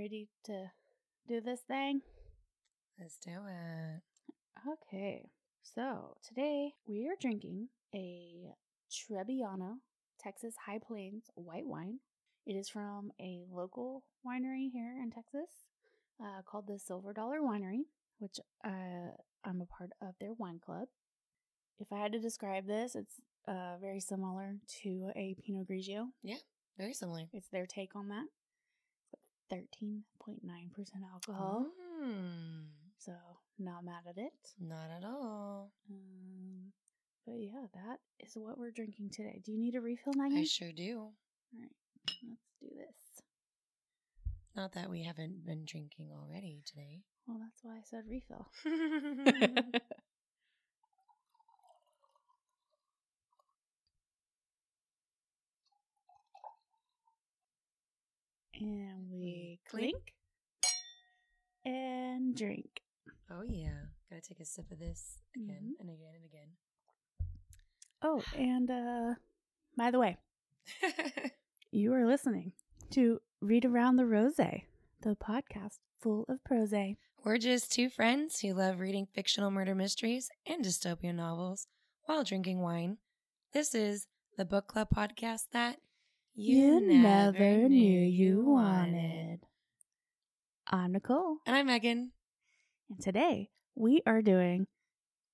Ready to do this thing? Let's do it. Okay, so today we are drinking a Trebbiano Texas High Plains white wine. It is from a local winery here in Texas uh, called the Silver Dollar Winery, which uh, I'm a part of their wine club. If I had to describe this, it's uh, very similar to a Pinot Grigio. Yeah, very similar. It's their take on that. 13.9% alcohol. Mm, So, not mad at it. not at all. Um, but yeah, that is what we're drinking today. Do you need a refill, Maggie? I sure do. All right, let's do this. Not that we haven't been drinking already today. Well, that's why I said refill. and we Clink. and drink. oh yeah. Gotta take a sip of this again Mhm. and again and again. Oh, and uh by the way, you are listening to Read Around the Rose, the podcast full of prose. We're just two friends who love reading fictional murder mysteries and dystopian novels while drinking wine. This is the book club podcast that You never knew you wanted. I'm Nicole, And I'm Megan. and today we are doing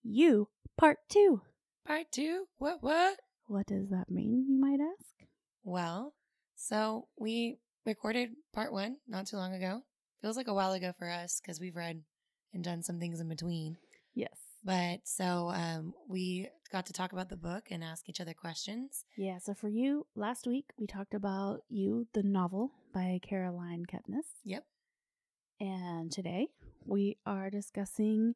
You Part 2. Part two. What, what? What does that mean, you might ask? Well, so we recorded part one not too long ago. Feels like a while ago for us because we've read and done some things in between. Yes. But so um, we got to talk about the book and ask each other questions. Yeah, so for you, last week we talked about You, the novel by Caroline Kepnes. Yep. And today we are discussing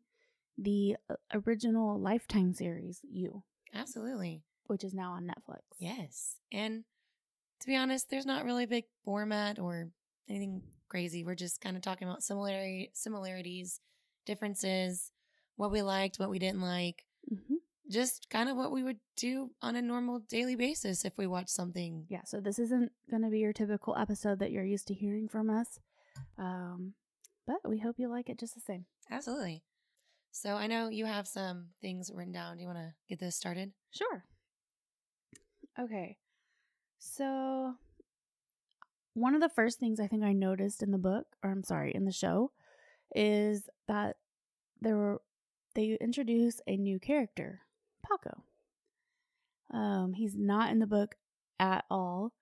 the uh, original Lifetime series, You, Absolutely. which is now on Netflix. Yes. And to be honest, there's not really a big format or anything crazy. We're just kind of talking about similarity, similarities, differences, what we liked, what we didn't like, hmm just kind of what we would do on a normal daily basis if we watched something. Yeah, so this isn't going to be your typical episode that you're used to hearing from us. Um, but we hope you like it just the same. Absolutely. So I know you have some things written down. Do you want to get this started? Sure. Okay. So, one of the first things I think I noticed in the book, or I'm sorry, in the show, is that there were they introduce a new character, Paco. Um, he's not in the book at all,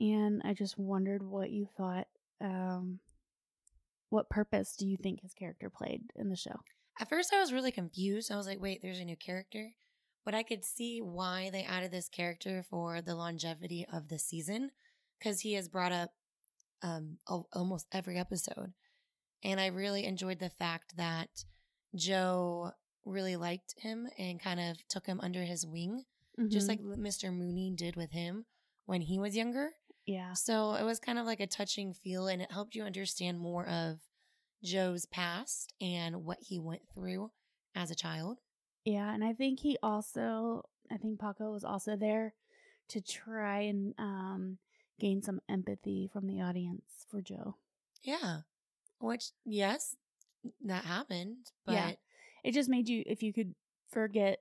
and I just wondered what you thought. Um, what purpose do you think his character played in the show? At first, I was really confused. I was like, wait, there's a new character. But I could see why they added this character for the longevity of the season because he has brought up um, al- almost every episode. And I really enjoyed the fact that Joe really liked him and kind of took him under his wing, just Mhm. like Mr. Mooney did with him when he was younger. yeah, So it was kind of like a touching feel, and it helped you understand more of Joe's past and what he went through as a child. Yeah, and I think he also I think Paco was also there to try and um gain some empathy from the audience for Joe. Yeah. Which, yes, that happened, but Yeah. It just made you if you could forget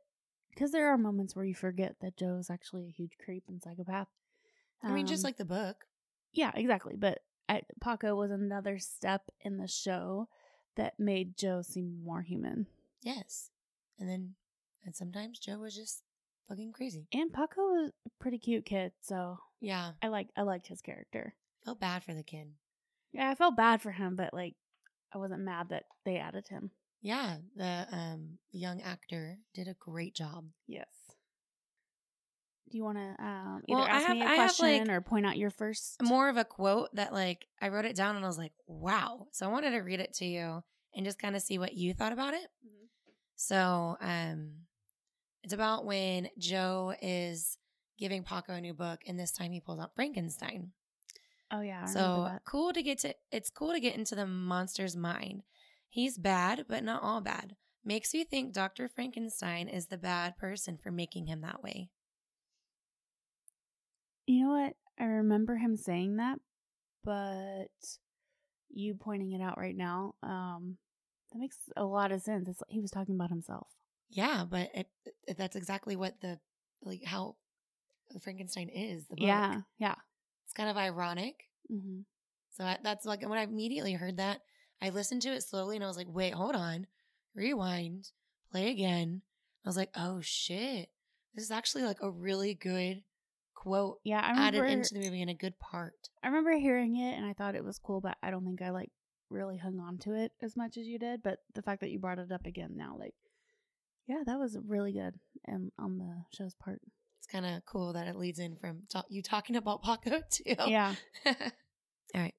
because there are moments where you forget that Joe is actually a huge creep and psychopath. I mean, just Um, like the book. yeah, exactly. But I, Paco was another step in the show that made Joe seem more human. Yes. And then, and sometimes Joe was just fucking crazy. And Paco was a pretty cute kid, so Yeah. I like I liked his character. Felt bad for the kid. Yeah, I felt bad for him, but like I wasn't mad that they added him. Yeah. The um young actor did a great job. Yes. Do you want to um, either Well, ask have- me a I question like, or point out your first? More of a quote that, like, I wrote it down and I was like, wow. So I wanted to read it to you and just kind of see what you thought about it. Mhm. So, um, it's about when Joe is giving Paco a new book, and this time he pulls out Frankenstein. Oh yeah, I so cool to get to. It's cool to get into the monster's mind. He's bad, but not all bad. Makes you think Doctor Frankenstein is the bad person for making him that way. You know what? I remember him saying that, but you pointing it out right now, um, that makes a lot of sense. It's like he was talking about himself. Yeah, but it, it, that's exactly what the like how Frankenstein is. The book. Yeah, yeah. Kind of ironic. hmm So I, that's like when I immediately heard that, I listened to it slowly and I was like, wait, hold on, rewind, play again. I was like, oh shit, this is actually like a really good quote Yeah, I added remember. into the movie and a good part. I remember hearing it and I thought it was cool, but I don't think I like really hung on to it as much as you did. But the fact that you brought it up again now, like, yeah, that was really good and on the show's part. It's kind of cool that it leads in from ta- you talking about Paco too. Yeah. All right,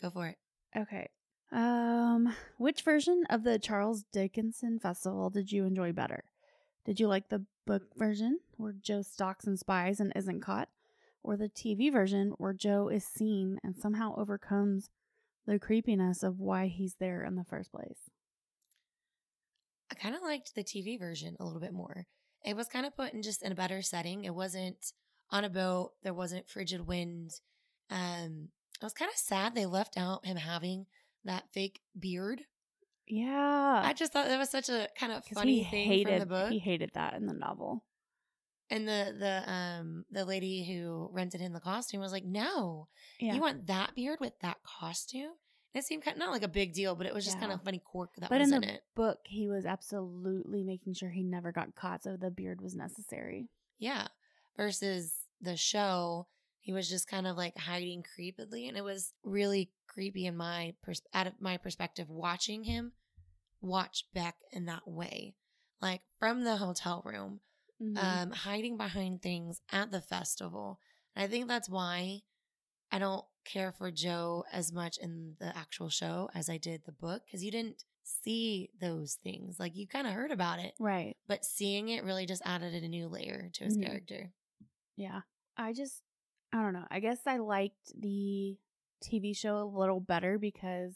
go for it. Okay. Um, which version of the Charles Dickinson Festival did you enjoy better? Did you like the book version where Joe stalks and spies and isn't caught, or the TV version where Joe is seen and somehow overcomes the creepiness of why he's there in the first place? I kind of liked the TV version a little bit more. It was kind of put in just in a better setting. It wasn't on a boat. There wasn't frigid wind. Um, I was kind of sad they left out him having that fake beard. Yeah, I just thought that was such a kind of funny he thing hated from the book. he hated that in the novel. and the the um the lady who rented him the costume was like, "No, Yeah, you want that beard with that costume." It seemed kind of, not like a big deal, but it was just kind Yeah. of funny quirk that but was in in, it. book, he was absolutely making sure he never got caught, so the beard was necessary. Yeah. Versus the show, he was just kind of like hiding creepily, and it was really creepy in my pers- out of my perspective watching him watch Beck in that way, like from the hotel room, Mhm. um, hiding behind things at the festival. And I think that's why I don't care for Joe as much in the actual show as I did the book because you didn't see those things. Like you kind of heard about it, right. but seeing it really just added a new layer to his Mhm. character. Yeah. I just, I don't know. I guess I liked the TV show a little better because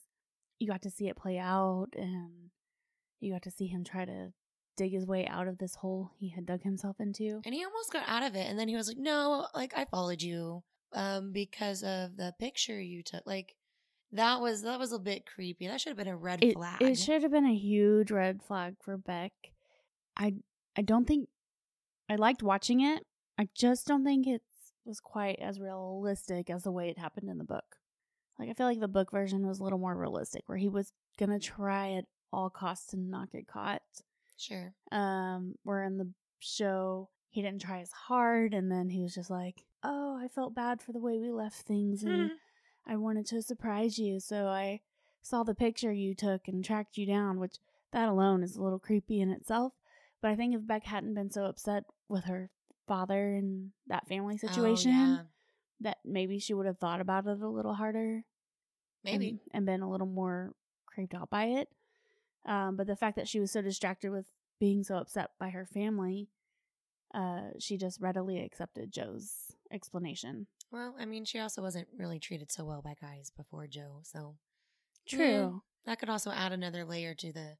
you got to see it play out and you got to see him try to dig his way out of this hole he had dug himself into. And he almost got out of it. And then he was like, no, like I followed you um, because of the picture you took. Like that was, that was a bit creepy. That should have been a red It, flag. it should have been a huge red flag for Beck. I I don't think I liked watching it. I just don't think it was quite as realistic as the way it happened in the book. Like I feel like the book version was a little more realistic, where he was gonna try at all costs to not get caught. Sure. Um, where in the show he didn't try as hard, and then he was just like, "Oh, I felt bad for the way we left things, and I wanted to surprise you, so I saw the picture you took and tracked you down, which that alone is a little creepy in itself. But I think if Beck hadn't been so upset with her father and that family Oh, situation, yeah. that maybe she would have thought about it a little harder. Maybe. And, and been a little more creeped out by it. Um, but the fact that she was so distracted with being so upset by her family, uh, she just readily accepted Joe's explanation. Well, I mean, she also wasn't really treated so well by guys before Joe. So True. that could also add another layer to the,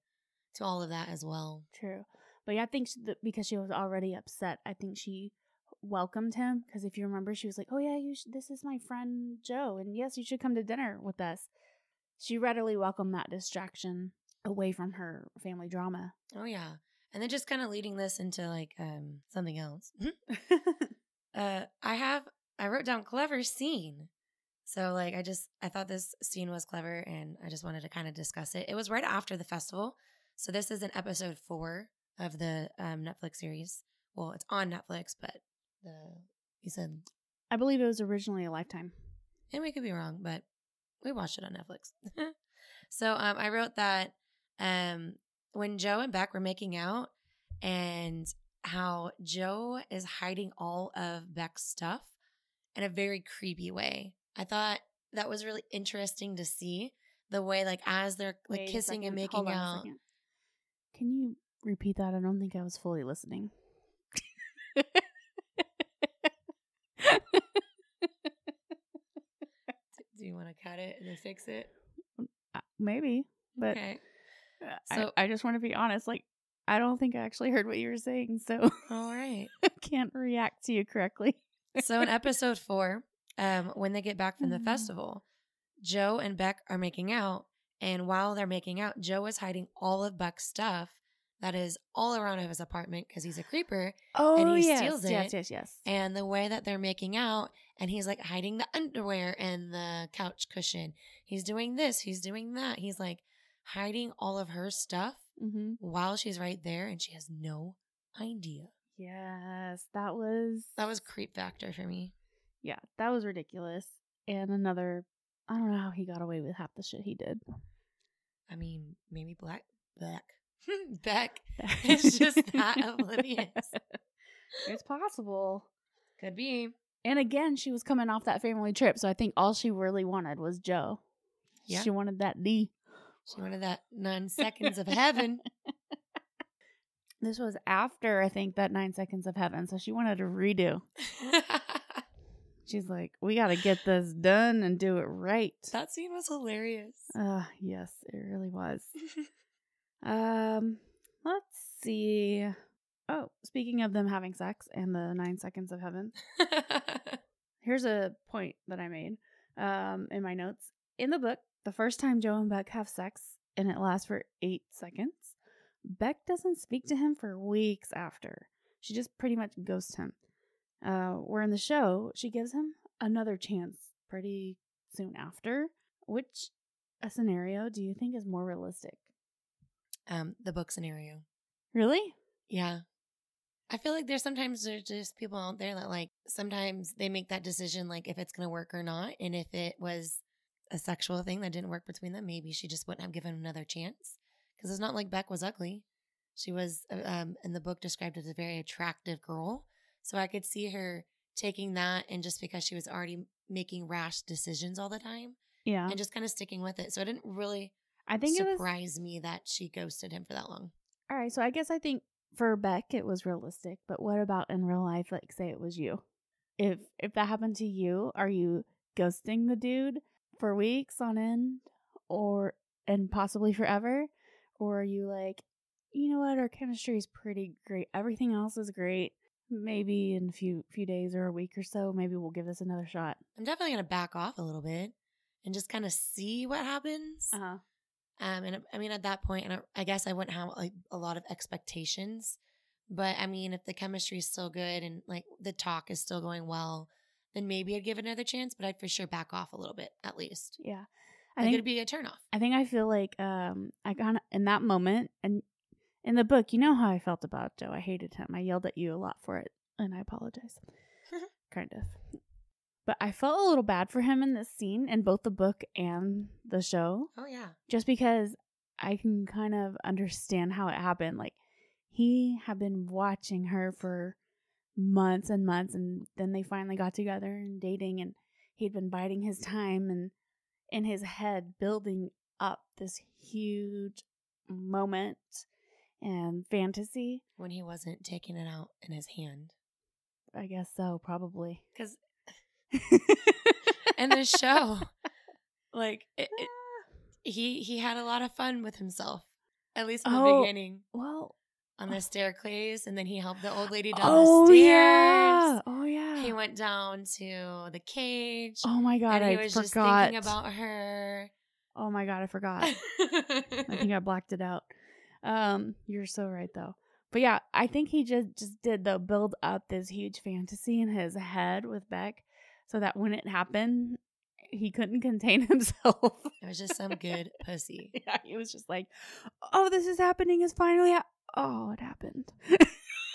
to all of that as well. True. But yeah, I think she, because she was already upset, I think she welcomed him. Because if you remember, she was like, "Oh yeah, you sh- this is my friend Joe, and yes, you should come to dinner with us." She readily welcomed that distraction away from her family drama. Oh yeah. And then just kind of leading this into like um something else. uh I have I wrote down clever scene. So like I just I thought this scene was clever and I just wanted to kind of discuss it. It was right after the festival. So this is an episode 4 of the um Netflix series. Well, it's on Netflix, but the you said I believe it was originally a Lifetime. and we could be wrong, but we watched it on Netflix. so um, I wrote that um, when Joe and Beck were making out, and how Joe is hiding all of Beck's stuff in a very creepy way. I thought that was really interesting to see the way, like, as they're like Wait kissing and making out. Can you repeat that? I don't think I was fully listening. Do you want to cut it and then fix it? Uh, Maybe, but okay. uh, So- I, I just want to be honest. Like, I don't think I actually heard what you were saying, so All right. I can't react to you correctly. so in episode four, um, when they get back from the Mhm. festival, Joe and Beck are making out. And while they're making out, Joe is hiding all of Beck's stuff that is all around of his apartment because he's a creeper. Oh, he yes, steals yes, it. yes, yes. And the way that they're making out, and he's like hiding the underwear and the couch cushion. He's doing this, he's doing that. He's like hiding all of her stuff Mm-hmm. while she's right there and she has no idea. Yes, that was That was creep factor for me. yeah, that was ridiculous. And another, I don't know how he got away with half the shit he did. I mean, maybe Black black Beck is just that oblivious. It's possible. Could be. And again, she was coming off that family trip, so I think all she really wanted was Joe. Yeah. She wanted that D. She wanted that nine seconds of heaven. This was after I think that nine seconds of heaven, so she wanted a redo. She's like, "We got to get this done and do it right." that scene was hilarious. Uh, yes, it really was. Um, let's see. Oh, speaking of them having sex and the nine seconds of heaven, here's a point that I made um, in my notes. In the book, the first time Joe and Beck have sex and it lasts for eight seconds, Beck doesn't speak to him for weeks after. She just pretty much ghosts him. Uh, where in the show, she gives him another chance pretty soon after. Which a scenario do you think is more realistic? um, the book scenario. Really? Yeah. I feel like there's sometimes there's just people out there that like sometimes they make that decision like if it's gonna work or not. And if it was a sexual thing that didn't work between them, maybe she just wouldn't have given him another chance. Because it's not like Beck was ugly. She was uh, um, in the book described as a very attractive girl. So I could see her taking that and just because she was already making rash decisions all the time Yeah. and just kind of sticking with it. So it didn't really I think it was surprise me that she ghosted him for that long. all right. So I guess I think for Beck it was realistic, but what about in real life? Like, say it was you. If if that happened to you, are you ghosting the dude for weeks on end, or and possibly forever, or are you like, you know what, our chemistry is pretty great. Everything else is great. Maybe in a few few days or a week or so, maybe we'll give this another shot. I'm definitely to back off a little bit and just kind of see what happens. huh. Um, and I mean, at that point, and I, I guess I wouldn't have like a lot of expectations, but I mean, if the chemistry is still good and like the talk is still going well, then maybe I'd give it another chance. But I'd for sure back off a little bit at least. Yeah. I Like think it'd be a turnoff. I think I feel like um I kind of in that moment and in the book, you know how I felt about Joe. I hated him. I yelled at you a lot for it, and I apologize. kind of. But I felt a little bad for him in this scene in both the book and the show, Oh yeah, just because I can kind of understand how it happened. Like he had been watching her for months and months and then they finally got together and dating and he'd been biding his time and in his head building up this huge moment and fantasy. when he wasn't taking it out in his hand. I guess so, probably. Because in the show, like it, it, ah. he he had a lot of fun with himself. At least in the Oh. beginning, well, on the staircase, and then he helped the old lady down oh the stairs. yeah, oh yeah. He went down to the cage, oh my god, and he I was forgot. just thinking about her. oh my god, I forgot. I think I blocked it out. Um, you're so right though. But yeah, I think he just just did the build up this huge fantasy in his head with Beck, so that when it happened, he couldn't contain himself. it was just some good pussy. yeah, he was just like, "Oh, this is happening. It's finally hap- oh, it happened."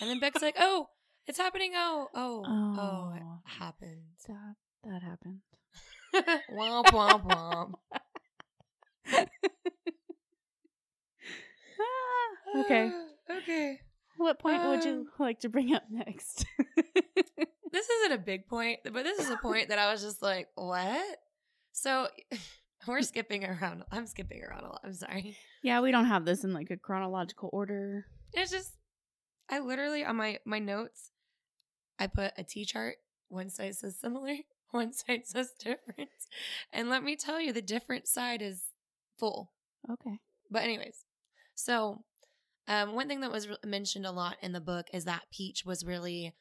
And then Beck's like, "Oh, it's happening! Oh, oh, oh, it Oh. happened." that that happened. womp womp womp. Ah, okay. okay. What point would Um, you like to bring up next? This isn't a big point, but this is a point that I was just like, what? So we're skipping around. I'm skipping around a lot. I'm sorry. yeah, we don't have this in like a chronological order. It's just, I literally, on my, my notes, I put a T chart. One side says similar, one side says different. And let me tell you, the different side is full. Okay. But anyways, so um, one thing that was re- mentioned a lot in the book is that Peach was really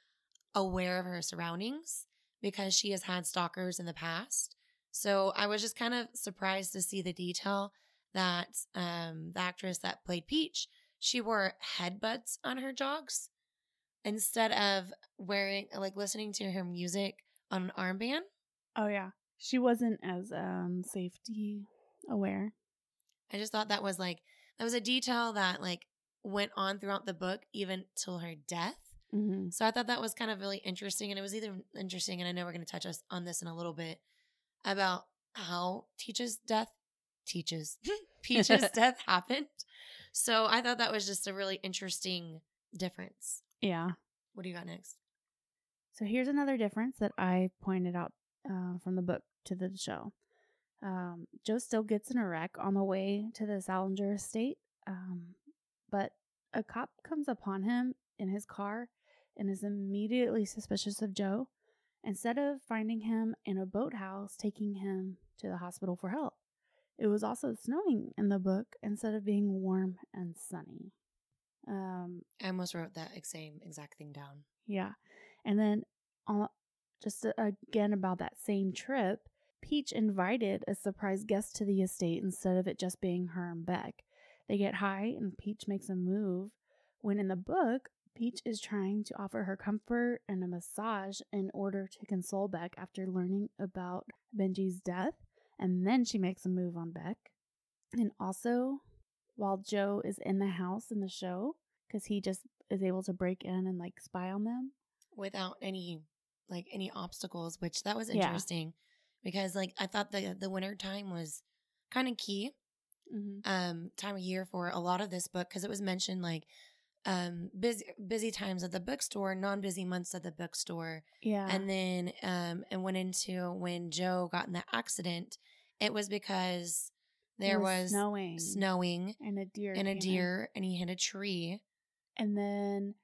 aware of her surroundings because she has had stalkers in the past. So I was just kind of surprised to see the detail that um, the actress that played Peach, she wore headbuds on her jogs instead of wearing, like, listening to her music on an armband. Oh yeah. She wasn't as um safety aware. I just thought that was like, that was a detail that, like, went on throughout the book, even till her death. Mm-hmm. So I thought that was kind of really interesting. And it was either interesting, and I know we're going to touch us on this in a little bit about how Teach's death teaches Peach's death happened. So I thought that was just a really interesting difference. Yeah. What do you got next? So here's another difference that I pointed out uh, from the book to the show. Um, Joe still gets in a wreck on the way to the Salinger estate, um, but a cop comes upon him in his car and is immediately suspicious of Joe. Instead of finding him in a boathouse, taking him to the hospital for help. It was also snowing in the book instead of being warm and sunny. Um, I almost wrote that same exact thing down. yeah. And then uh, just uh, again about that same trip, Peach invited a surprise guest to the estate instead of it just being her and Beck. They get high and Peach makes a move when in the book, Peach is trying to offer her comfort and a massage in order to console Beck after learning about Benji's death. And then she makes a move on Beck. And also, while Joe is in the house in the show, because he just is able to break in and like spy on them. Without any like any obstacles, which that was Yeah. interesting because like I thought the the winter time was kind of key Mm-hmm. um time of year for a lot of this book because it was mentioned like um busy busy times at the bookstore, non-busy months at the bookstore. Yeah. And then um and went into when Joe got in the accident, it was because there was, snowing. snowing And a deer. and a deer and he hit a tree. And then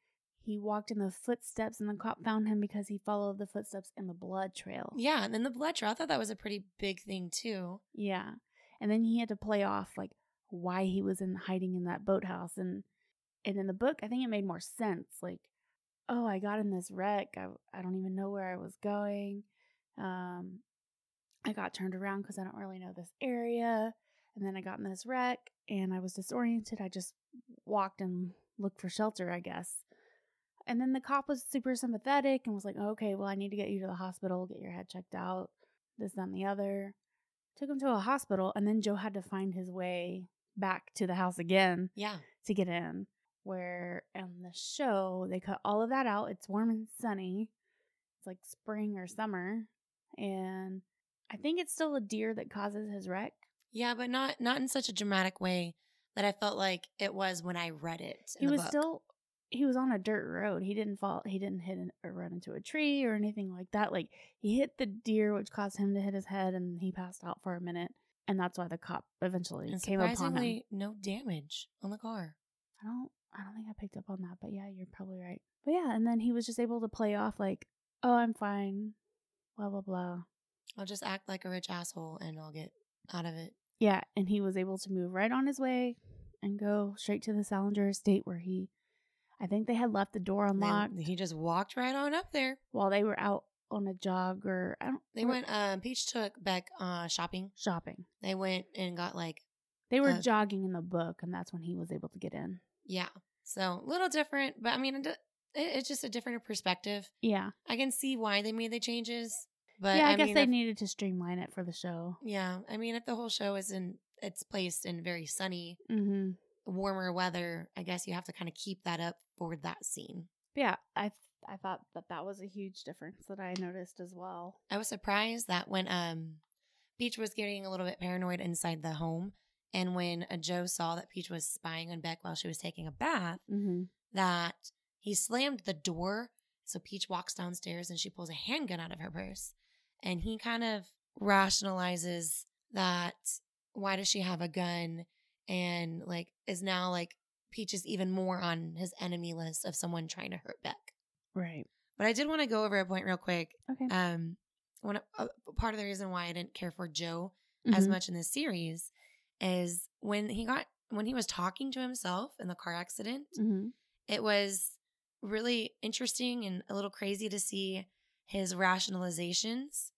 he walked in the footsteps, and the cop found him because he followed the footsteps in the blood trail. Yeah, and then the blood trail. I thought that was a pretty big thing too. Yeah. And then he had to play off like why he was in hiding in that boathouse and and in the book I think it made more sense like oh I got in this wreck I, I don't even know where I was going um I got turned around cuz I don't really know this area and then I got in this wreck and I was disoriented I just walked and looked for shelter I guess. And then the cop was super sympathetic and was like okay well I need to get you to the hospital get your head checked out this that, and the other. Took him to a hospital and then joe had to find his way back to the house again Yeah. to get in where in the show they cut all of that out it's warm and sunny it's like spring or summer and i think it's still a deer that causes his wreck Yeah, but not not in such a dramatic way that I felt like it was when I read it. he was book. still he was on a dirt road he didn't fall he didn't hit an, or run into a tree or anything like that like he hit the deer which caused him to hit his head and he passed out for a minute and that's why the cop eventually and came upon him surprisingly no damage on the car. I don't I don't think I picked up on that, but yeah, you're probably right. But yeah, and then he was just able to play off like, "Oh, I'm fine." blah blah blah. I'll just act like a rich asshole and I'll get out of it. Yeah, and he was able to move right on his way and go straight to the Salinger estate where he I think they had left the door then unlocked he just walked right on up there. while they were out on a jog or I don't They went um Peach took Beck uh shopping. shopping. They went and got like They were jogging in the book and that's when he was able to get in. Yeah. So a little different, but I mean it, it- it's just a different perspective. Yeah. I can see why they made the changes. But yeah, I, I, guess mean, they if- needed to streamline it for the show. Yeah, I mean, if the whole show is in, it's placed in very sunny, Mhm. warmer weather. I guess you have to kind of keep that up for that scene. Yeah, I I thought that that was a huge difference that I noticed as well. I was surprised that when um Peach was getting a little bit paranoid inside the home, and when uh, Joe saw that Peach was spying on Beck while she was taking a bath, Mm-hmm. that he slammed the door. So Peach walks downstairs and she pulls a handgun out of her purse, and he kind of rationalizes that why does she have a gun, and like is now like Peach is even more on his enemy list of someone trying to hurt Beck. Right. But I did want to go over a point real quick. Okay. Um, one uh, part of the reason why I didn't care for Joe as Mhm. much in this series is when he got when he was talking to himself in the car accident. Mhm. It was really interesting and a little crazy to see his rationalizations.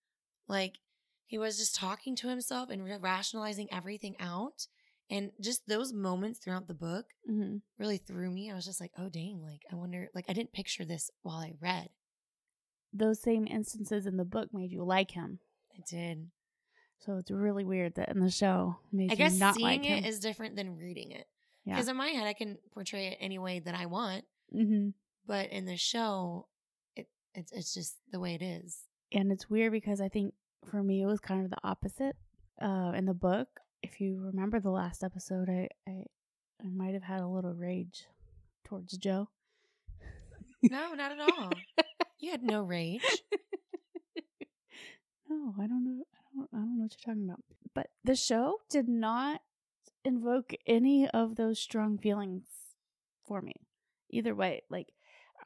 Like He was just talking to himself and ra- rationalizing everything out. And just those moments throughout the book hmm really threw me. I was just like, oh, dang. Like, I wonder, like, I didn't picture this while I read. Those same instances in the book made you like him. It did. So it's really weird that in the show I guess not seeing like him. it is different than reading it. Yeah. Because in my head, I can portray it any way that I want. hmm But in the show, it it's, it's just the way it is. And it's weird because I think for me it was kind of the opposite. Uh, in the book, if you remember the last episode, I I, I might have had a little rage towards Joe. No, not at all. you had no rage. No, I don't know. I don't. I don't know what you're talking about. But the show did not invoke any of those strong feelings for me. Either way, like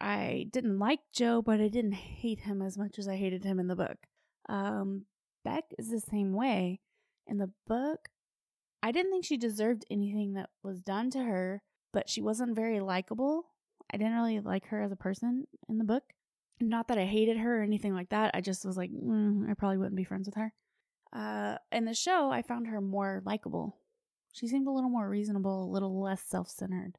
I didn't like Joe, but I didn't hate him as much as I hated him in the book. Um, Beck is the same way. In the book, I didn't think she deserved anything that was done to her, but she wasn't very likable. I didn't really like her as a person in the book. Not that I hated her or anything like that. I just was like, mm, I probably wouldn't be friends with her. Uh, in the show, I found her more likable. She seemed a little more reasonable, a little less self centered.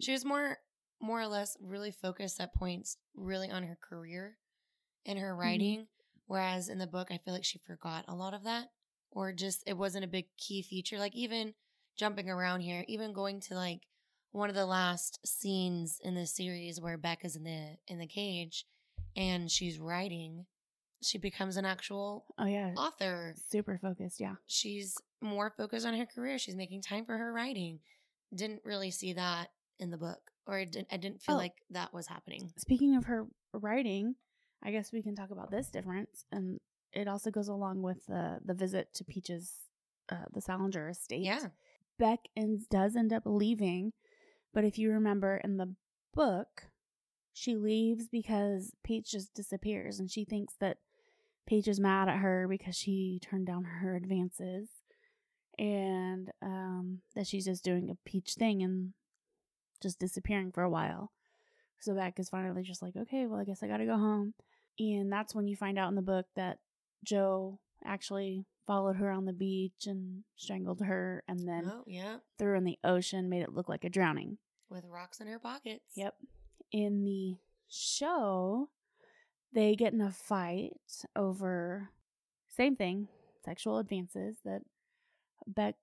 She was more more or less really focused at points really on her career and her writing. Whereas in the book, I feel like she forgot a lot of that. Or just it wasn't a big key feature. Like even jumping around here, even going to like one of the last scenes in the series where Beck is in the in the cage and she's writing, she becomes an actual Oh, yeah. author. Super focused. Yeah. She's more focused on her career. She's making time for her writing. Didn't really see that in the book, or I didn't, I didn't feel Oh. like that was happening. Speaking of her writing, I guess we can talk about this difference, and it also goes along with the the visit to Peach's, uh, the Salinger estate. Yeah. Beck ends, does end up leaving, but if you remember in the book, she leaves because Peach just disappears, and she thinks that Peach is mad at her because she turned down her advances, and um, that she's just doing a Peach thing and just disappearing for a while. So Beck is finally just like, okay, well, I guess I gotta go home. And that's when you find out in the book that Joe actually followed her on the beach and strangled her and then oh, yeah. threw her in the ocean, made it look like a drowning. With rocks in her pockets. Yep. In the show, they get in a fight over same thing, sexual advances that Beck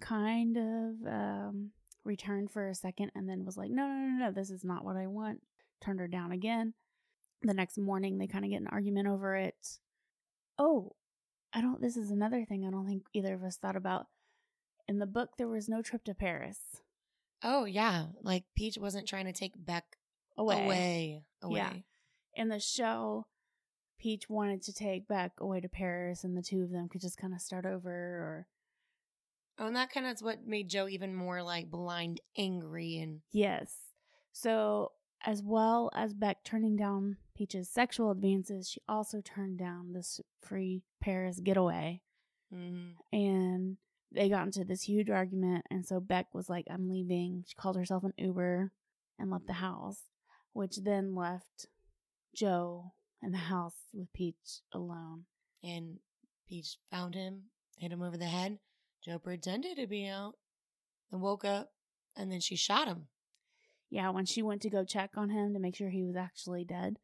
kind of um, returned for a second and then was like, no, no, no, no, this is not what I want. Turned her down again. The next morning, they kind of get an argument over it. Oh, I don't, this is another thing I don't think either of us thought about. In the book, there was no trip to Paris. Oh, yeah. Like Peach wasn't trying to take Beck Away. away. Away. Yeah. In the show, Peach wanted to take Beck away to Paris and the two of them could just kind of start over or Oh, and that kind of is what made Joe even more like blind angry and Yes. So, as well as Beck turning down Peach's sexual advances, she also turned down this free Paris getaway. Mhm. And they got into this huge argument. And so Beck was like, I'm leaving. She called herself an Uber and left the house, which then left Joe in the house with Peach alone. and Peach found him, hit him over the head. Joe pretended to be out and woke up, and then she shot him. Yeah, when she went to go check on him to make sure he was actually dead,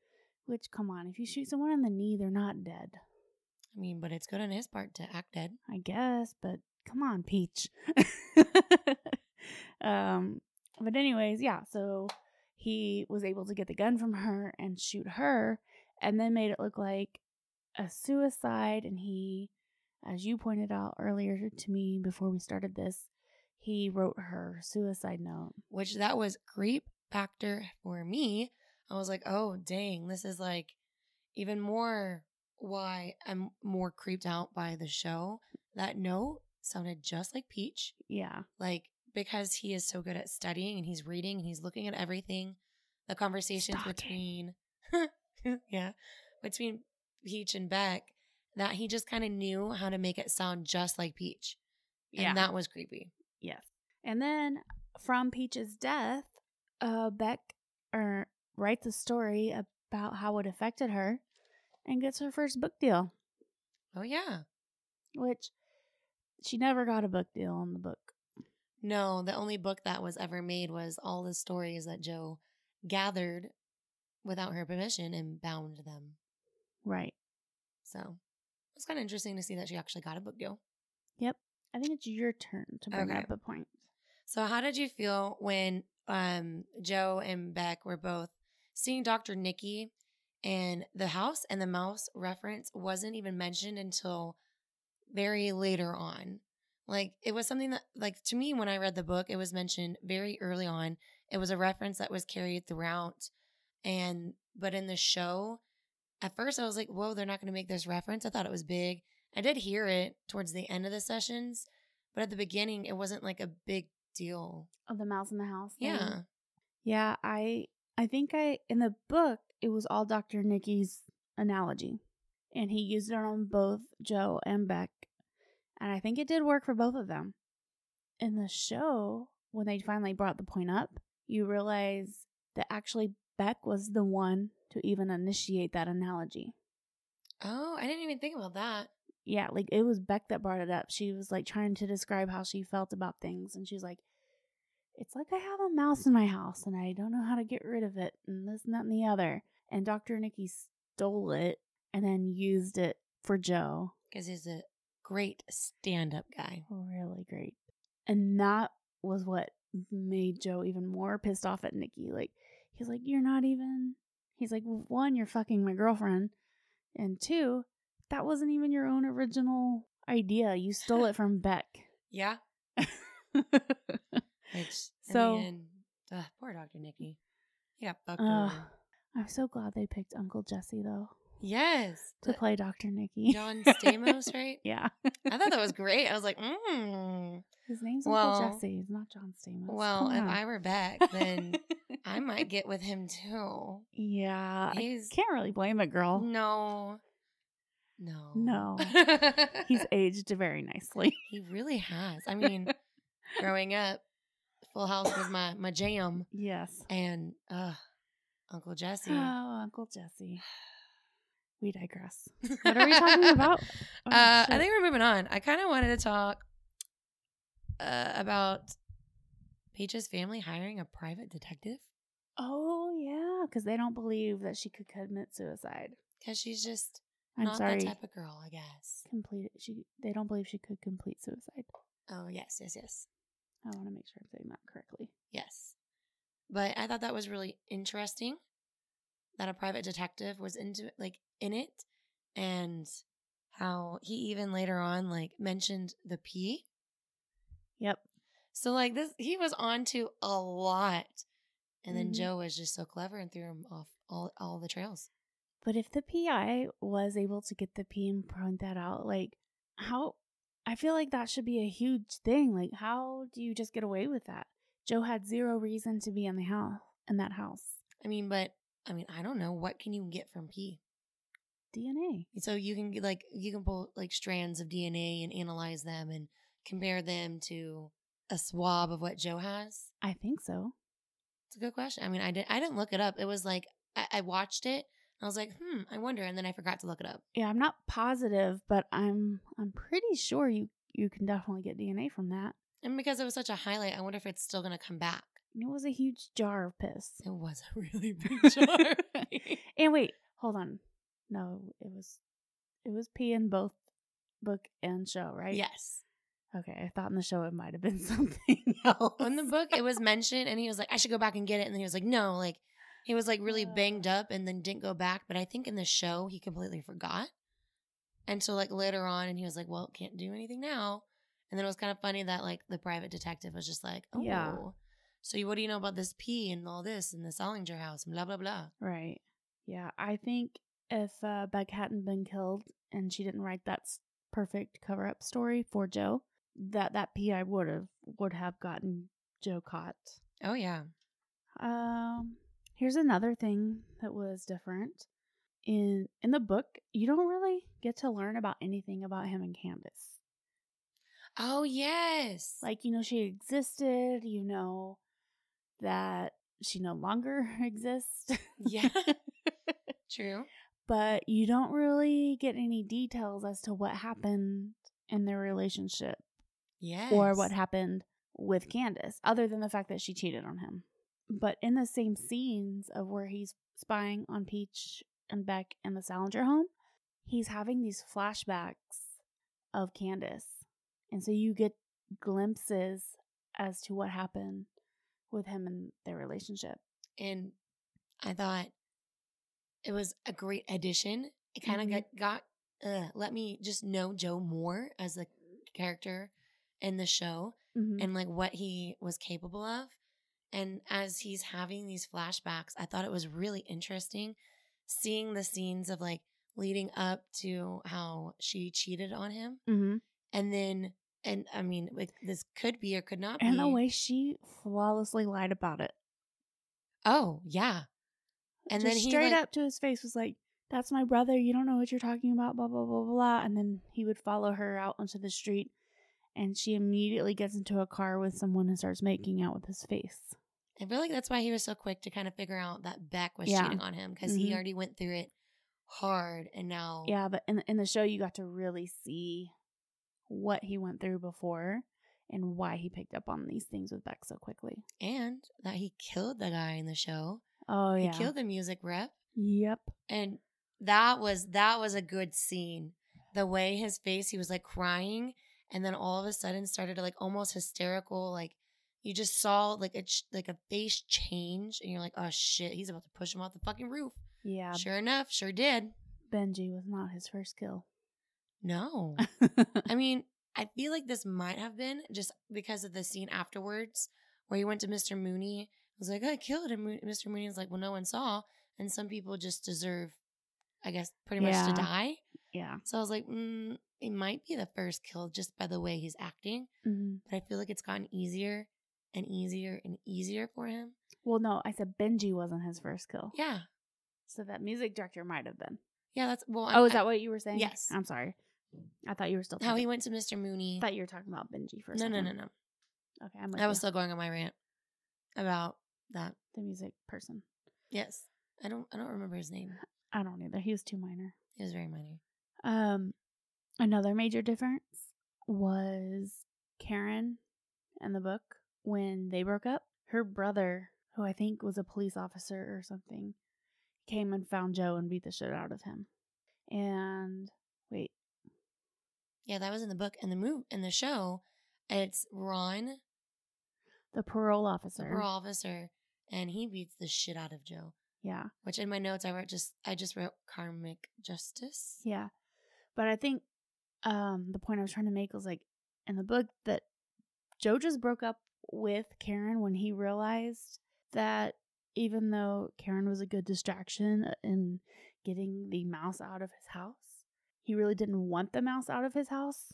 which, come on, if you shoot someone in the knee, they're not dead. I mean, but it's good on his part to act dead. I guess, but come on, Peach. um, but anyways, yeah, so he was able to get the gun from her and shoot her and then made it look like a suicide and he as you pointed out earlier to me before we started this, he wrote her suicide note. which that was creep factor for me. I was like, oh, dang, this is like even more why I'm more creeped out by the show. That note sounded just like Peach, Yeah. like because he is so good at studying and he's reading and he's looking at everything. The conversations Stalking. between, yeah, between Peach and Beck, that he just kind of knew how to make it sound just like Peach. And Yeah. that was creepy. Yes. And then from Peach's death, uh, Beck er, writes a story about how it affected her and gets her first book deal. Oh yeah. which she never got a book deal on the book. No, the only book that was ever made was all the stories that Joe gathered without her permission and bound them. Right. So it's kind of interesting to see that she actually got a book deal. Yep. I think it's your turn to bring Okay. up a point. So how did you feel when um Joe and Beck were both seeing Dr. Nicky and the house and the mouse reference wasn't even mentioned until very later on. Like it was something that like to me when I read the book it was mentioned very early on. It was a reference that was carried throughout and but in the show at first I was like, "Whoa, they're not going to make this reference." I thought it was big. I did hear it towards the end of the sessions, but at the beginning it wasn't like a big deal. Of the mouse in the house. thing. Yeah. Yeah, I I think I in the book it was all Dr. Nicky's analogy. And he used it on both Joe and Beck. And I think it did work for both of them. In the show, when they finally brought the point up, you realize that actually Beck was the one to even initiate that analogy. Oh, I didn't even think about that. Yeah, like it was Beck that brought it up. She was like trying to describe how she felt about things. And she's like, it's like I have a mouse in my house and I don't know how to get rid of it and this and that and the other. And Dr. Nicky stole it and then used it for Joe. Because he's a great stand up guy. Really great. And that was what made Joe even more pissed off at Nicky. Like, he's like, You're not even. He's like, One, you're fucking my girlfriend. And two, that wasn't even your own original idea. You stole it from Beck. Yeah. Which, So- end, ugh, poor Dr. Nicky. He got over. I'm so glad they picked Uncle Jesse, though, Yes. to play Dr. Nicky. John Stamos, right? yeah. I thought that was great. I was like, mm. His name's Well- Uncle Jesse. It's not John Stamos. Well, if. I were back, then I might get with him too. yeah. I can't really blame it, girl. no, no, No. He's aged very nicely. he really has. I mean, growing up, Full House was my my jam, yes. and uh, Uncle Jesse. Oh, Uncle Jesse. We digress. What are we talking about? Oh, uh, I think we're moving on. I kind of wanted to talk uh, about Peach's family hiring a private detective Oh yeah, because they don't believe that she could commit suicide. because she's just I'm not sorry. that type of girl, I guess. complete. She. They don't believe she could complete suicide. Oh yes, yes, yes, I want to make sure I'm saying that correctly. yes. But I thought that was really interesting that a private detective was into like in it, and how he even later on like mentioned the P. Yep. So like this, he was on to a lot, and then Mhm. Joe was just so clever and threw him off all all the trails. But if the PI was able to get the P and point that out, like how I feel like that should be a huge thing. Like how do you just get away with that? Joe had zero reason to be in the house in that house. I mean, but I mean, I don't know what can you get from P. DNA. So you can like you can pull like strands of DNA and analyze them and compare them to a swab of what Joe has. I think so. It's a good question. I mean, I did I didn't look it up. It was like I, I watched it. And I was like, hmm, I wonder, and then I forgot to look it up. Yeah, I'm not positive, but I'm I'm pretty sure you you can definitely get DNA from that. And because it was such a highlight, I wonder if it's still gonna come back. It was a huge jar of piss. It was a really big jar. And wait, hold on. No, it was it was P in both book and show, right? yes. Okay, I thought in the show it might have been something else. In the book, it was mentioned, and he was like, I should go back and get it. And then he was like, no, like he was like really banged ah. up and then didn't go back. But I think in the show, he completely forgot. And so, like, later on, and he was like, well, can't do anything now. And then it was kind of funny that, like, the private detective was just like, oh, Yeah. so what do you know about this P and all this and the Salinger house and blah, blah, blah. Right. Yeah, I think if uh, Beck hadn't been killed and she didn't write that perfect cover up story for Joe, that that PI would have would have gotten Joe caught. Oh, yeah. Um, here's another thing that was different in in the book. You don't really get to learn about anything about him and Candace. Oh, yes. Like you know, she existed. You know that she no longer exists. yeah. True. But you don't really get any details as to what happened in their relationship Yes. or what happened with Candace, other than the fact that she cheated on him. But in the same scenes of where he's spying on Peach and Beck in the Salinger home, he's having these flashbacks of Candace. And so you get glimpses as to what happened with him and their relationship. and I thought it was a great addition. It kind of Mhm. got got uh, let me just know Joe more as a character in the show Mhm. and like what he was capable of. And as he's having these flashbacks, I thought it was really interesting seeing the scenes of like leading up to how she cheated on him, Mhm. and then and I mean like this could be or could not be. And the way she flawlessly lied about it. oh yeah, and Just then he straight like, up to his face was like, That's my brother. You don't know what you're talking about, blah, blah, blah, blah. And then he would follow her out onto the street and she immediately gets into a car with someone and starts making out with his face. I feel like that's why he was so quick to kind of figure out that Beck was Yeah. cheating on him because he Mhm. already went through it hard, and now Yeah, but in in the show you got to really see what he went through before and why he picked up on these things with Beck so quickly. and that he killed the guy in the show. Oh yeah. He killed the music rep, Yep. and that was that was a good scene. The way his face, he was like crying, and then all of a sudden started to like almost hysterical. Like you just saw like a like a face change, and you're like, oh shit, he's about to push him off the fucking roof. Yeah. Sure enough, sure did. Benji was not his first kill. No. I mean, I feel like this might have been just because of the scene afterwards where he went to Mr. Mooney. Was like, I killed him. Mr. Mooney was like, well, no one saw. And some people just deserve, I guess, pretty much Yeah. to die. yeah. So I was like, mm, it might be the first kill just by the way he's acting. hmm But I feel like it's gotten easier and easier and easier for him. Well, no, I said Benji wasn't his first kill. Yeah. So that music director might have been. Yeah, that's, well, oh, is that what you were saying? Yes. I'm sorry. I thought you were still how talking. he went to Mr. Mooney. I thought you were talking about Benji first. No, no, no, no. Okay, I'm I was you. still going on my rant about that. the music person. Yes. I don't I don't remember his name. I don't either. He was too minor. He was very minor. Um, another major difference was Karen and the book when they broke up. Her brother, who I think was a police officer or something, came and found Joe and beat the shit out of him. And wait, Yeah, that was in the book. And the move in the show, it's Ron, the parole the officer. parole officer, and he beats the shit out of Joe. Yeah, Which in my notes I wrote just I just wrote karmic justice. yeah. But I think um the point I was trying to make was like in the book that Joe just broke up with Karen when he realized that even though Karen was a good distraction in getting the mouse out of his house, he really didn't want the mouse out of his house.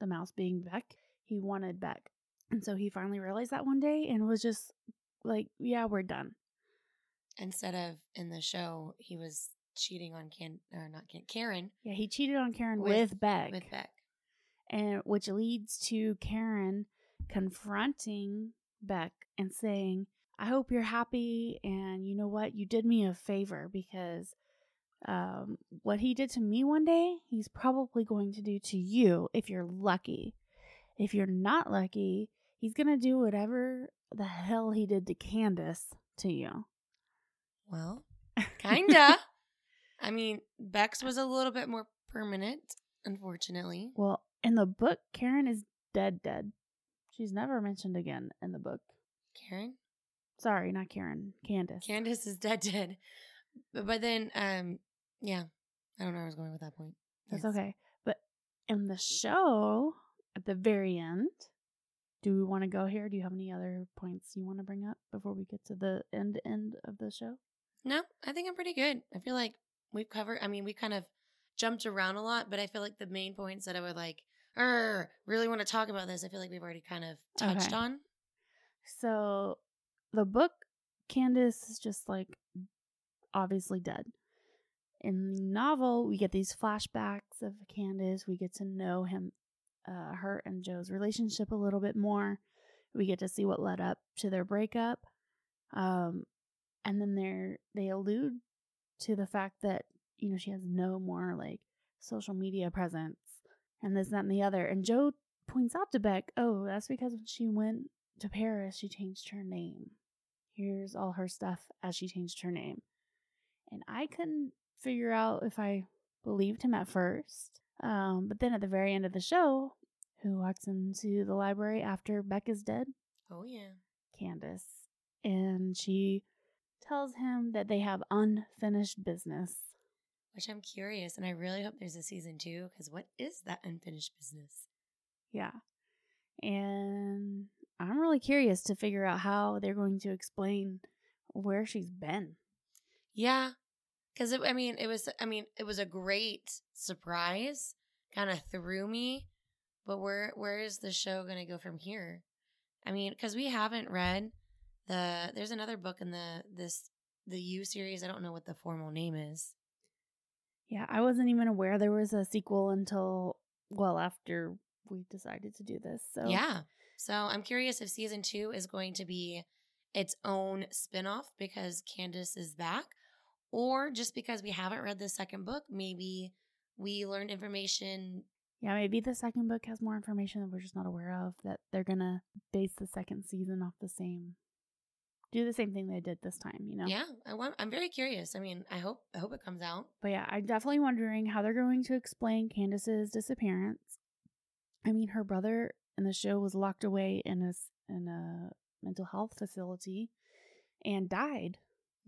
The mouse being Beck. He wanted Beck. And so he finally realized that one day and was just like, yeah, we're done. Instead of in the show, he was cheating on Can or not Can Karen Yeah, he cheated on Karen With- with, Beck. with Beck. and which leads to Karen confronting Beck and saying, "I hope you're happy and you know what? You did me a favor because um what he did to me one day, he's probably going to do to you if you're lucky. If you're not lucky, he's going to do whatever the hell he did to Candace to you." Well, kinda. I mean, Beck's was a little bit more permanent, unfortunately. Well, in the book, Karen is dead dead. She's never mentioned again in the book. Karen? Sorry, not Karen. Candace. Candace is dead dead. But, but then um yeah. I don't know where I was going with that point. That's Yes. okay. But in the show, at the very end, do we want to go here? Do you have any other points you want to bring up before we get to the end end of the show? No, I think I'm pretty good. I feel like we've covered I mean, we kind of jumped around a lot, but I feel like the main points that I would like er, really want to talk about this, I feel like we've already kind of touched Okay. on. So, the book, Candace is just like obviously dead. In the novel, we get these flashbacks of Candace. We get to know him, uh, her and Joe's relationship a little bit more. We get to see what led up to their breakup. Um, and then they they allude to the fact that you know, she has no more like social media presence and this, that, and the other. And Joe points out to Beck, oh, that's because when she went to Paris, she changed her name. Here's all her stuff as she changed her name. And I couldn't figure out if I believed him at first. Um, but then at the very end of the show, who walks into the library after Beck is dead? Oh yeah. Candace. And she tells him that they have unfinished business. Which I'm curious, and I really hope there's a season two, because what is that unfinished business? Yeah. And I'm really curious to figure out how they're going to explain where she's been. Yeah. Because, I mean, it was, I mean, it was a great surprise, kind of threw me. But where, where is the show going to go from here? I mean, because we haven't read the, there's another book in the, this, the You series. I don't know what the formal name is. Yeah, I wasn't even aware there was a sequel until well after we decided to do this. So Yeah. So I'm curious if season two is going to be its own spinoff because Candace is back, or just because we haven't read the second book, maybe we learned information. yeah, maybe the second book has more information that we're just not aware of. That they're gonna base the second season off the same, do the same thing they did this time. You know. Yeah, I want, I'm very curious. I mean, I hope I hope it comes out. But yeah, I'm definitely wondering how they're going to explain Candace's disappearance. I mean, her brother in the show was locked away in a in a mental health facility and died,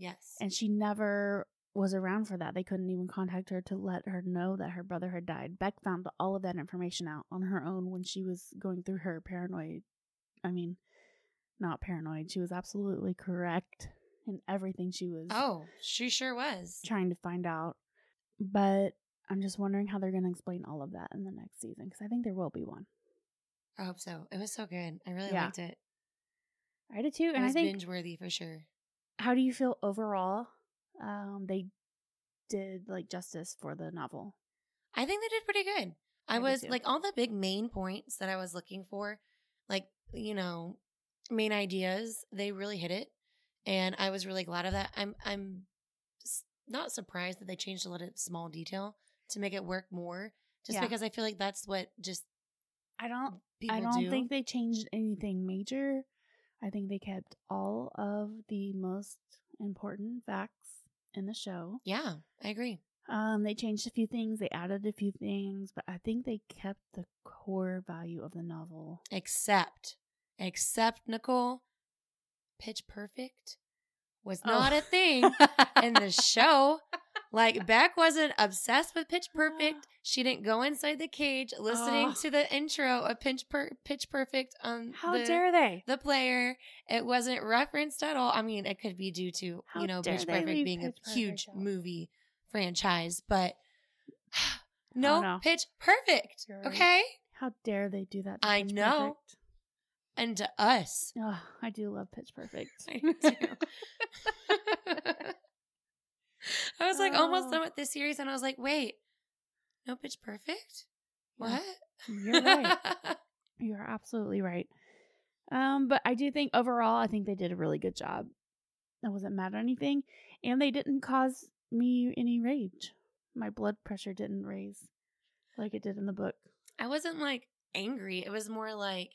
Yes. and she never was around for that. They couldn't even contact her to let her know that her brother had died. Beck found all of that information out on her own when she was going through her paranoid. I mean, not paranoid. She was absolutely correct in everything she was oh, she sure was. trying to find out. But I'm just wondering how they're going to explain all of that in the next season because I think there will be one. I hope so. It was so good. I really Yeah. liked it. I did too, It and I was think. binge worthy for sure. How do you feel overall? Um, they did like justice for the novel. I think they did pretty good. I, I was like all the big main points that I was looking for, like, you know, main ideas, they really hit it. And I was really glad of that. I'm I'm not surprised that they changed a lot of small detail to make it work more just Yeah. because I feel like that's what just I don't. people I don't do. think they changed anything major. I think they kept all of the most important facts in the show. Yeah, I agree. Um, they changed a few things, they added a few things, but I think they kept the core value of the novel. Except except Nicole, Pitch Perfect was Oh. not a thing in the show. Like Beck wasn't obsessed with Pitch Perfect. She didn't go inside the cage listening Oh. to the intro of Pitch, per- Pitch Perfect on How the, dare they? the player. It wasn't referenced at all. I mean, it could be due to How you know Pitch Perfect being Pitch a huge out? movie franchise, but no, no. Pitch Perfect. Right. Okay, How dare they do that? To I Pitch know. Perfect? and to us. Oh, I do love Pitch Perfect. I do. I was like almost Oh. done with this series, and I was like, wait, no pitch perfect? Yeah. What? You're right. You're absolutely right. Um, but I do think overall, I think they did a really good job. I wasn't mad at anything, and they didn't cause me any rage. My blood pressure didn't raise like it did in the book. I wasn't like angry. It was more like,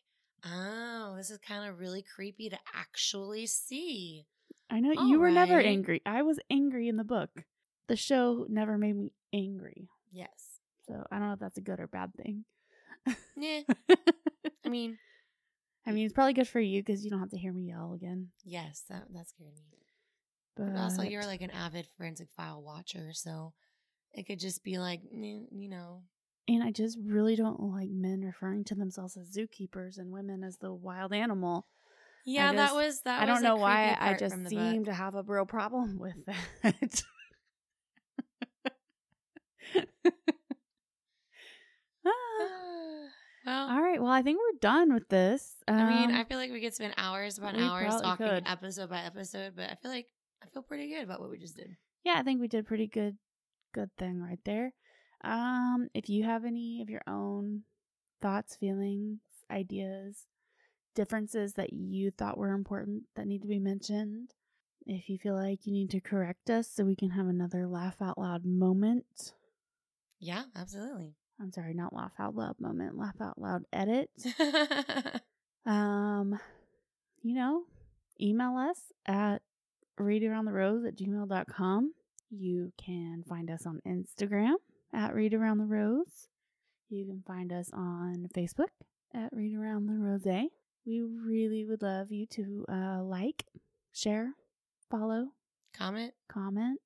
oh, this is kind of really creepy to actually see. I know you were never angry. I was angry in the book. The show never made me angry. Yes. So I don't know if that's a good or bad thing. Yeah. I mean, I mean, it's probably good for you because you don't have to hear me yell again. yes, that that scared me. But But also, you're like an avid forensic file watcher, so it could just be like, you know, and I just really don't like men referring to themselves as zookeepers and women as the wild animal. Yeah, just- that was that. Was I don't know why I just seem book. to have a real problem with that. Ah. well, All right. Well, I think we're done with this. I mean, Um, I feel like we could spend hours upon hours talking could. episode by episode, but I feel like I feel pretty good about what we just did. yeah, I think we did pretty good, good thing right there. Um, if you have any of your own thoughts, feelings, ideas, differences that you thought were important that need to be mentioned, If you feel like you need to correct us so we can have another laugh out loud moment. Yeah, absolutely. I'm sorry, not laugh out loud moment, laugh out loud edit. um, you know, email us at readaroundtherose at gmail.com. You can find us on Instagram at Read Around the Rose. You can find us on Facebook at Read Around the Rose. We really would love you to uh, like, share, follow, Comment, comment,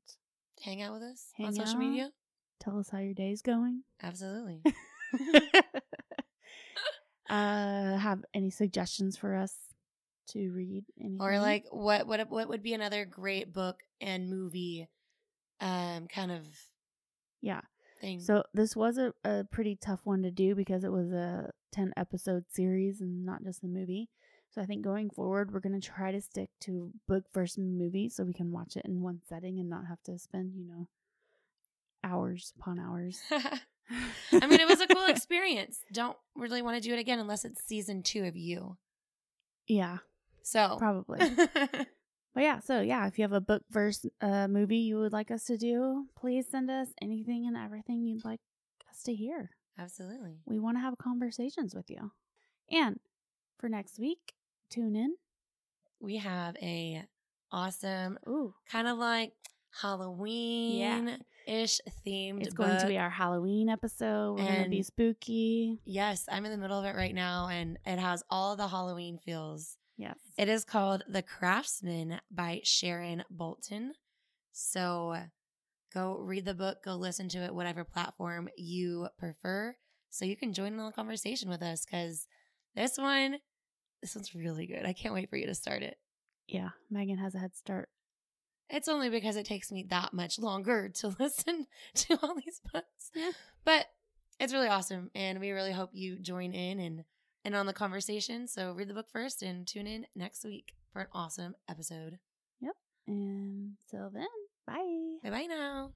hang out with us Hang on social out. media. tell us how your day's going. Absolutely. uh, have any suggestions for us to read? Anything? or like what what what would be another great book and movie um kind of yeah. Thing. So this was a, a pretty tough one to do because it was a 10 episode series and not just the movie. So I think going forward, we're going to try to stick to book versus movie so we can watch it in one setting and not have to spend, you know, hours upon hours. I mean, it was a cool experience. Don't really want to do it again unless it's season two of you. Yeah, So probably. But yeah, so yeah, if you have a book versus uh, movie you would like us to do, please send us anything and everything you'd like us to hear. Absolutely. We want to have conversations with you. And for next week, tune in. We have a awesome Ooh, kind of like Halloween ish themed. it's going to be our Halloween episode. We're going to be spooky. Yes, I'm in the middle of it right now, and it has all the Halloween feels. Yes. It is called The Craftsman by Sharon Bolton. So go read the book, go listen to it, whatever platform you prefer. So you can join in the conversation with us because this one, this one's really good. I can't wait for you to start it. Yeah, Megan has a head start. It's only because it takes me that much longer to listen to all these books. Yeah. But it's really awesome. And we really hope you join in and, and on the conversation. So read the book first and tune in next week for an awesome episode. Yep. And till then, bye. Bye bye now.